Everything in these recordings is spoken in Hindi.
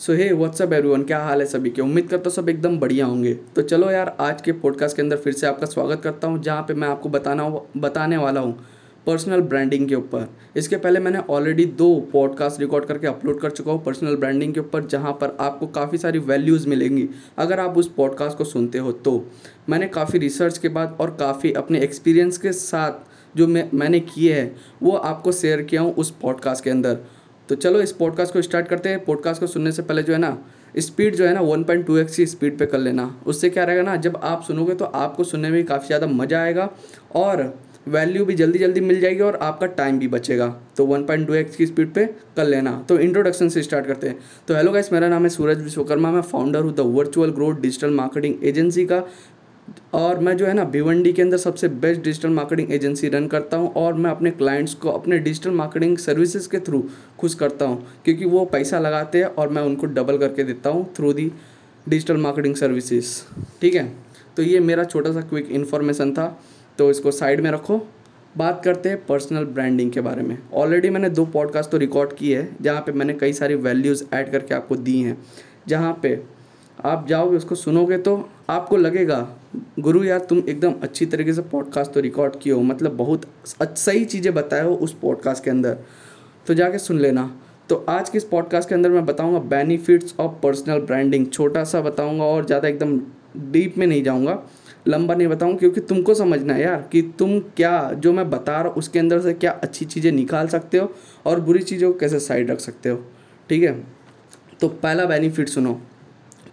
सो हे व्हाट्सअप एवरीवन क्या हाल है सभी के? उम्मीद करता हूँ सब एकदम बढ़िया होंगे। तो चलो यार, आज के पॉडकास्ट के अंदर फिर से आपका स्वागत करता हूँ, जहाँ पे मैं आपको बताना बताने वाला हूँ पर्सनल ब्रांडिंग के ऊपर। इसके पहले मैंने ऑलरेडी दो पॉडकास्ट रिकॉर्ड करके अपलोड कर चुका हूँ पर्सनल ब्रांडिंग के ऊपर, जहाँ पर आपको काफ़ी सारी वैल्यूज़ मिलेंगी। अगर आप उस पॉडकास्ट को सुनते हो तो। मैंने काफ़ी रिसर्च के बाद और काफ़ी अपने एक्सपीरियंस के साथ जो मैं, मैंने किए हैं, वो आपको शेयर किया हूँ उस पॉडकास्ट के अंदर। तो चलो इस पॉडकास्ट को स्टार्ट करते हैं। पॉडकास्ट को सुनने से पहले जो है ना स्पीड जो है ना वन पॉइंट टू एक्स की स्पीड पे कर लेना। उससे क्या रहेगा ना, जब आप सुनोगे तो आपको सुनने में काफ़ी ज़्यादा मज़ा आएगा और वैल्यू भी जल्दी जल्दी मिल जाएगी और आपका टाइम भी बचेगा। तो वन पॉइंट टू एक्स की स्पीड पे कर लेना। तो इंट्रोडक्शन से स्टार्ट करते हैं। तो हेलो गाइस मेरा नाम है सूरज विश्वकर्मा। मैं फाउंडर हूँ the virtual growth digital marketing agency का। और मैं जो है ना, भिवंडी के अंदर सबसे best digital marketing agency run करता हूँ और मैं अपने क्लाइंट्स को अपने डिजिटल मार्केटिंग सर्विसेज़ के थ्रू खुश करता हूँ, क्योंकि वो पैसा लगाते हैं और मैं उनको डबल करके देता हूँ through the digital marketing services ठीक है? तो ये मेरा छोटा सा क्विक इन्फॉर्मेशन था तो इसको साइड में रखो। बात करते हैं पर्सनल ब्रांडिंग के बारे में। ऑलरेडी मैंने दो पॉडकास्ट तो रिकॉर्ड किए हैं, जहाँ पे मैंने कई सारी वैल्यूज़ ऐड करके आपको दी हैं। जहाँ पे आप जाओगे, उसको सुनोगे तो आपको लगेगा, गुरु यार, तुम एकदम अच्छी तरीके से पॉडकास्ट तो रिकॉर्ड किए हो मतलब बहुत सही चीज़ें बताए हो उस पॉडकास्ट के अंदर। तो जाके सुन लेना। तो आज के इस पॉडकास्ट के अंदर मैं बताऊँगा बेनिफिट्स ऑफ़ पर्सनल ब्रांडिंग छोटा सा बताऊँगा और ज़्यादा एकदम डीप में नहीं जाऊँगा, लंबा नहीं बताऊँगा, क्योंकि तुमको समझना है यार कि तुम क्या, जो मैं बता रहा हूँ, उसके अंदर से क्या अच्छी चीज़ें निकाल सकते हो और बुरी चीज़ों को कैसे साइड रख सकते हो। ठीक है? तो पहला बेनिफिट सुनो।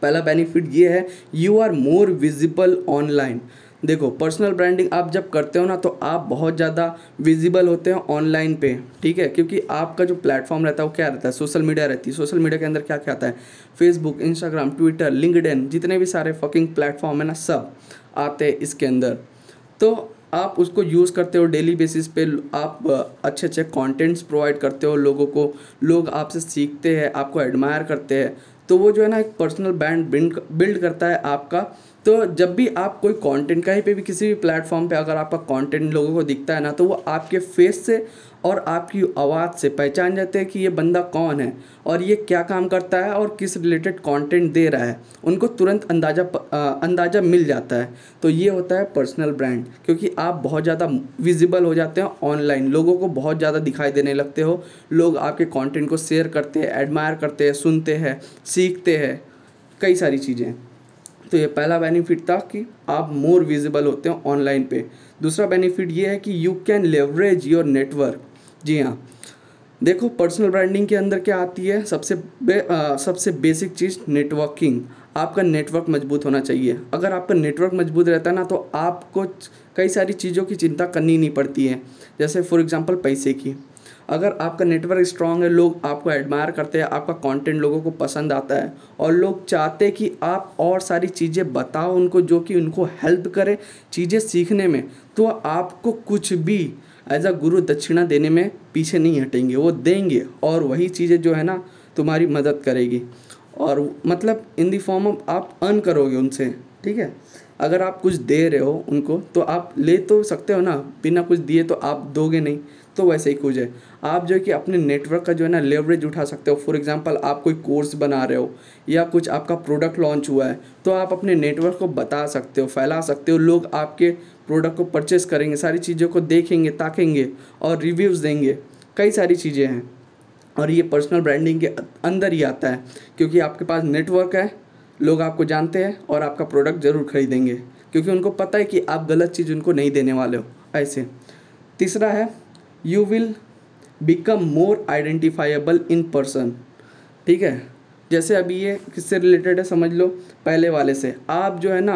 पहला बेनिफिट ये है you are more visible online देखो पर्सनल ब्रांडिंग आप जब करते हो ना तो आप बहुत ज़्यादा विजिबल होते हैं ऑनलाइन पे, ठीक है? क्योंकि आपका जो प्लेटफॉर्म रहता है, वो क्या रहता है? सोशल मीडिया रहती है। सोशल मीडिया के अंदर क्या क्या आता है? फेसबुक इंस्टाग्राम ट्विटर लिंकड जितने भी सारे फकिंग प्लेटफॉर्म है ना, सब आते हैं इसके अंदर। तो आप उसको यूज़ करते हो डेली बेसिस पे, आप अच्छे अच्छे कंटेंट्स प्रोवाइड करते हो लोगों को। लोग आपसे सीखते हैं, आपको एडमायर करते हैं। तो वो जो है ना एक पर्सनल ब्रांड बिल्ड बिल्ड करता है आपका। तो जब भी आप कोई कंटेंट कहीं पे भी किसी भी प्लेटफॉर्म पे अगर आपका कंटेंट लोगों को दिखता है ना तो वो आपके फेस से और आपकी आवाज़ से पहचान जाते हैं कि ये बंदा कौन है और ये क्या काम करता है और किस रिलेटेड कंटेंट दे रहा है। उनको तुरंत अंदाज़ा अंदाज़ा मिल जाता है। तो ये होता है पर्सनल ब्रांड क्योंकि आप बहुत ज़्यादा विजिबल हो जाते हैं ऑनलाइन लोगों को बहुत ज़्यादा दिखाई देने लगते हो। लोग आपके कॉन्टेंट को शेयर करते हैं एडमायर करते हैं, सुनते हैं, सीखते हैं, कई सारी चीज़ें। तो ये पहला बेनिफिट था कि आप मोर विजिबल होते हैं ऑनलाइन पे। दूसरा बेनिफिट ये है कि you can leverage your network जी हाँ। देखो पर्सनल ब्रांडिंग के अंदर क्या आती है? सबसे बे, आ, सबसे बेसिक चीज़ नेटवर्किंग आपका नेटवर्क मज़बूत होना चाहिए। अगर आपका नेटवर्क मज़बूत रहता है ना तो आपको कई सारी चीज़ों की चिंता करनी नहीं पड़ती है। जैसे फॉर एग्जांपल पैसे की। अगर आपका नेटवर्क स्ट्रांग है लोग आपको एडमायर करते हैं आपका कंटेंट लोगों को पसंद आता है और लोग चाहते हैं कि आप और सारी चीज़ें बताओ उनको जो कि उनको हेल्प करे चीज़ें सीखने में तो आपको कुछ भी एज अ गुरु दक्षिणा देने में पीछे नहीं हटेंगे, वो देंगे और वही चीज़ें जो है ना तुम्हारी मदद करेगी। और मतलब इन दी फॉर्म ऑफ़ आप अर्न करोगे उनसे, ठीक है? अगर आप कुछ दे रहे हो उनको तो आप ले तो सकते हो ना, बिना कुछ दिए तो आप दोगे नहीं तो वैसे ही कुछ है। आप जो है कि अपने नेटवर्क का जो है ना लेवरेज उठा सकते हो। फॉर एग्जांपल आप कोई कोर्स बना रहे हो, या कुछ आपका प्रोडक्ट लॉन्च हुआ है तो आप अपने नेटवर्क को बता सकते हो, फैला सकते हो। लोग आपके प्रोडक्ट को परचेस करेंगे, सारी चीज़ों को देखेंगे, ताकेंगे और रिव्यूज़ देंगे, कई सारी चीज़ें हैं। और ये पर्सनल ब्रांडिंग के अंदर ही आता है, क्योंकि आपके पास नेटवर्क है, लोग आपको जानते हैं और आपका प्रोडक्ट ज़रूर खरीदेंगे, क्योंकि उनको पता है कि आप गलत चीज़ उनको नहीं देने वाले हो, ऐसे। तीसरा है you will become more identifiable in person ठीक है? जैसे अभी ये किससे रिलेटेड है, समझ लो, पहले वाले से। आप जो है ना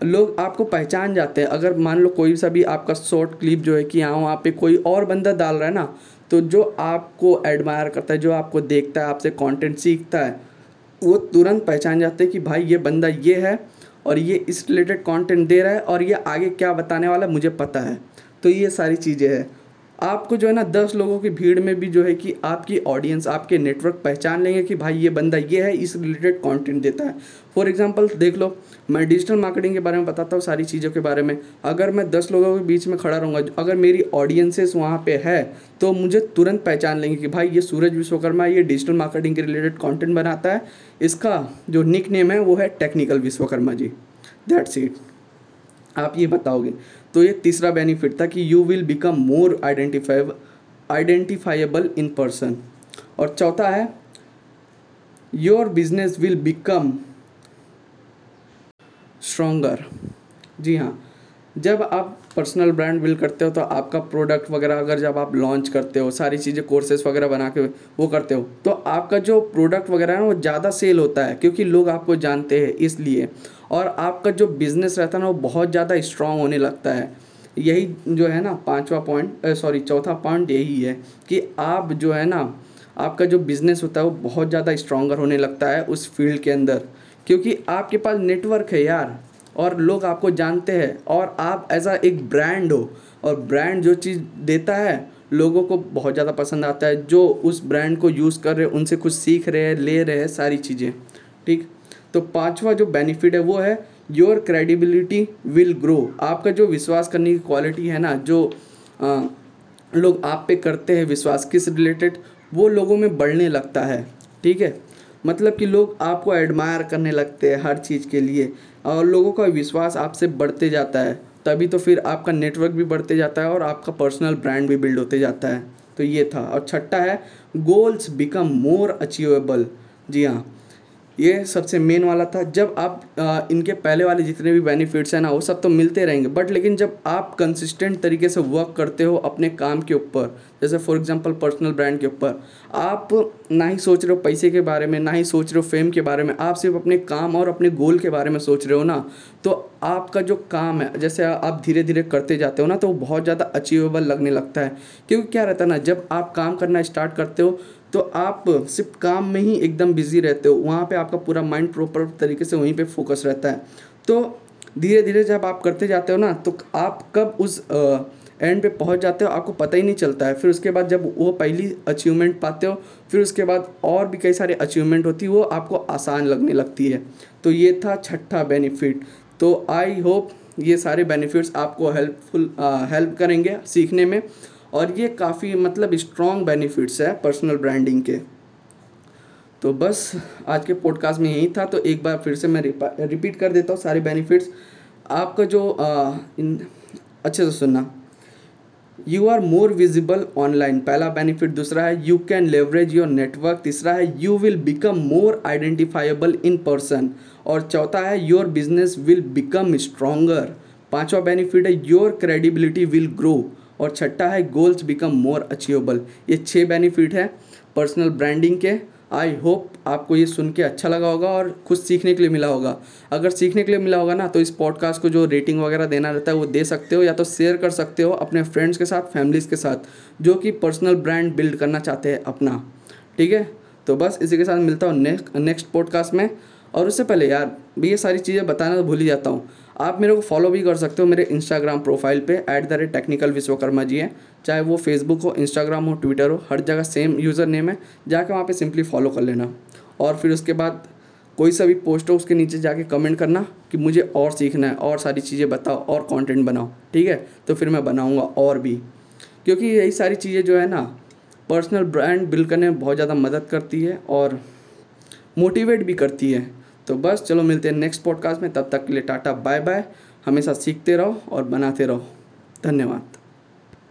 लोग आपको पहचान जाते हैं। अगर मान लो कोई सा भी आपका शॉर्ट क्लिप जो है कि हाँ वहाँ पे कोई और बंदा डाल रहा है ना तो जो आपको एडमायर करता है, जो आपको देखता है, आपसे कंटेंट सीखता है, वो तुरंत पहचान जाते हैं कि भाई ये बंदा ये है और ये इस रिलेटेड कंटेंट दे रहा है और ये आगे क्या बताने वाला मुझे पता है। तो ये सारी चीज़ें हैं। आपको जो है ना दस लोगों की भीड़ में भी जो है कि आपकी ऑडियंस आपके नेटवर्क पहचान लेंगे कि भाई ये बंदा ये है, इस रिलेटेड कंटेंट देता है। फॉर एग्जांपल देख लो, मैं डिजिटल मार्केटिंग के बारे में बताता हूँ सारी चीज़ों के बारे में। अगर मैं दस लोगों के बीच में खड़ा रहूँगा, अगर मेरी ऑडियंसेस वहाँ पे है तो मुझे तुरंत पहचान लेंगे कि भाई ये सूरज विश्वकर्मा ये डिजिटल मार्केटिंग के रिलेटेड कॉन्टेंट बनाता है। इसका जो निक नेम है, वो है technical Vishwakarma ji. That's it आप ये बताओगे। तो ये तीसरा बेनिफिट था कि you will become more identifiable identifiable in person और चौथा है your business will become stronger जी हाँ जब आप पर्सनल ब्रांड बिल्ड करते हो तो आपका प्रोडक्ट वगैरह अगर जब आप लॉन्च करते हो, सारी चीज़ें कोर्सेज वगैरह बना के वो करते हो तो आपका जो प्रोडक्ट वगैरह है ना, वो ज़्यादा सेल होता है, क्योंकि लोग आपको जानते हैं इसलिए। और आपका जो बिज़नेस रहता है ना, वो बहुत ज़्यादा स्ट्रांग होने लगता है। यही जो है ना, पांचवा पॉइंट सॉरी चौथा पॉइंट यही है कि आप जो है ना, आपका जो बिज़नेस होता है, वो बहुत ज़्यादा स्ट्रॉन्गर होने लगता है उस फ़ील्ड के अंदर। क्योंकि आपके पास नेटवर्क है यार, और लोग आपको जानते हैं, और आप ऐसा एक ब्रांड हो, और ब्रांड जो चीज़ देता है, लोगों को बहुत ज़्यादा पसंद आता है। जो उस ब्रांड को यूज़ कर रहे हैं, उनसे कुछ सीख रहे हैं, ले रहे हैं, सारी चीज़ें, ठीक? तो पांचवा जो बेनिफिट है वो है योर क्रेडिबिलिटी विल ग्रो आपका जो विश्वास करने की क्वालिटी है ना जो आ, लोग आप पे करते हैं विश्वास किस रिलेटेड वो लोगों में बढ़ने लगता है। ठीक है? मतलब कि लोग आपको एडमायर करने लगते हैं हर चीज़ के लिए और लोगों का विश्वास आपसे बढ़ते जाता है। तभी तो फिर आपका नेटवर्क भी बढ़ते जाता है और आपका पर्सनल ब्रांड भी बिल्ड होते जाता है। तो ये था। और छठा है गोल्स बिकम मोर अचीवेबल जी हाँ। ये सबसे मेन वाला था। जब आप आ, इनके पहले वाले जितने भी बेनिफिट्स हैं ना वो सब तो मिलते रहेंगे। बट लेकिन जब आप कंसिस्टेंट तरीके से वर्क करते हो अपने काम के ऊपर जैसे फॉर एग्जांपल पर्सनल ब्रांड के ऊपर आप ना ही सोच रहे हो पैसे के बारे में ना ही सोच रहे हो फेम के बारे में आप सिर्फ़ अपने काम और अपने गोल के बारे में सोच रहे हो ना तो आपका जो काम है जैसे आप धीरे धीरे करते जाते हो ना तो वो बहुत ज़्यादा अचीवेबल लगने लगता है। क्योंकि क्या रहता है ना जब आप काम करना स्टार्ट करते हो तो आप सिर्फ़ काम में ही एकदम बिज़ी रहते हो, वहाँ पे आपका पूरा माइंड प्रॉपर तरीके से वहीं पे फोकस रहता है। तो धीरे धीरे जब आप करते जाते हो ना तो आप कब उस एंड पे पहुँच जाते हो, आपको पता ही नहीं चलता है। फिर उसके बाद जब वो पहली अचीवमेंट पाते हो, फिर उसके बाद और भी कई सारे अचीवमेंट होती है, वो आपको आसान लगने लगती है। तो ये था छठा बेनिफिट तो आई होप ये सारे बेनिफिट्स आपको हेल्पफुल हेल्प करेंगे सीखने में। और ये काफ़ी मतलब स्ट्रॉन्ग बेनिफिट्स है पर्सनल ब्रांडिंग के। तो बस आज के पॉडकास्ट में यही था तो एक बार फिर से मैं रिपीट कर देता हूँ सारे बेनिफिट्स आपका जो आ, इन अच्छे से सुनना। You are more visible online पहला बेनिफिट दूसरा है you can leverage your network तीसरा है you will become more identifiable in person और चौथा है your business will become stronger पांचवा बेनिफिट है योर क्रेडिबिलिटी विल ग्रो और छठा है गोल्स बिकम मोर अचीवेबल ये छः बेनिफिट है पर्सनल ब्रांडिंग के. आई होप आपको ये सुन के अच्छा लगा होगा और कुछ सीखने के लिए मिला होगा। अगर सीखने के लिए मिला होगा ना तो इस पॉडकास्ट को जो रेटिंग वगैरह देना रहता है, वो दे सकते हो या तो शेयर कर सकते हो अपने फ्रेंड्स के साथ फैमिलीज़ के साथ, जो कि पर्सनल ब्रांड बिल्ड करना चाहते हैं अपना। ठीक है? तो बस इसी के साथ मिलता हूँ नेक्स्ट नेक्स्ट पॉडकास्ट में। और उससे पहले यार ये सारी चीज़ें बताना तो भूल ही जाता हूँ। आप मेरे को फॉलो भी कर सकते हो मेरे इंस्टाग्राम प्रोफ़ाइल पे at the rate technical Vishwakarma ji है। चाहे वो फेसबुक हो इंस्टाग्राम हो ट्विटर हो, हर जगह सेम यूज़र नेम है, जाके वहाँ पे सिंपली फॉलो कर लेना। और फिर उसके बाद कोई सा भी पोस्ट हो, उसके नीचे जाके कमेंट करना कि मुझे और सीखना है, और सारी चीज़ें बताओ, और कंटेंट बनाओ, ठीक है? तो फिर मैं बनाऊँगा और भी। क्योंकि यही सारी चीज़ें जो है ना पर्सनल ब्रांड बिल्ड करने में बहुत ज़्यादा मदद करती है और मोटिवेट भी करती है। तो बस, चलो मिलते हैं नेक्स्ट पॉडकास्ट में। तब तक के लिए टाटा बाय बाय हमेशा सीखते रहो और बनाते रहो। धन्यवाद।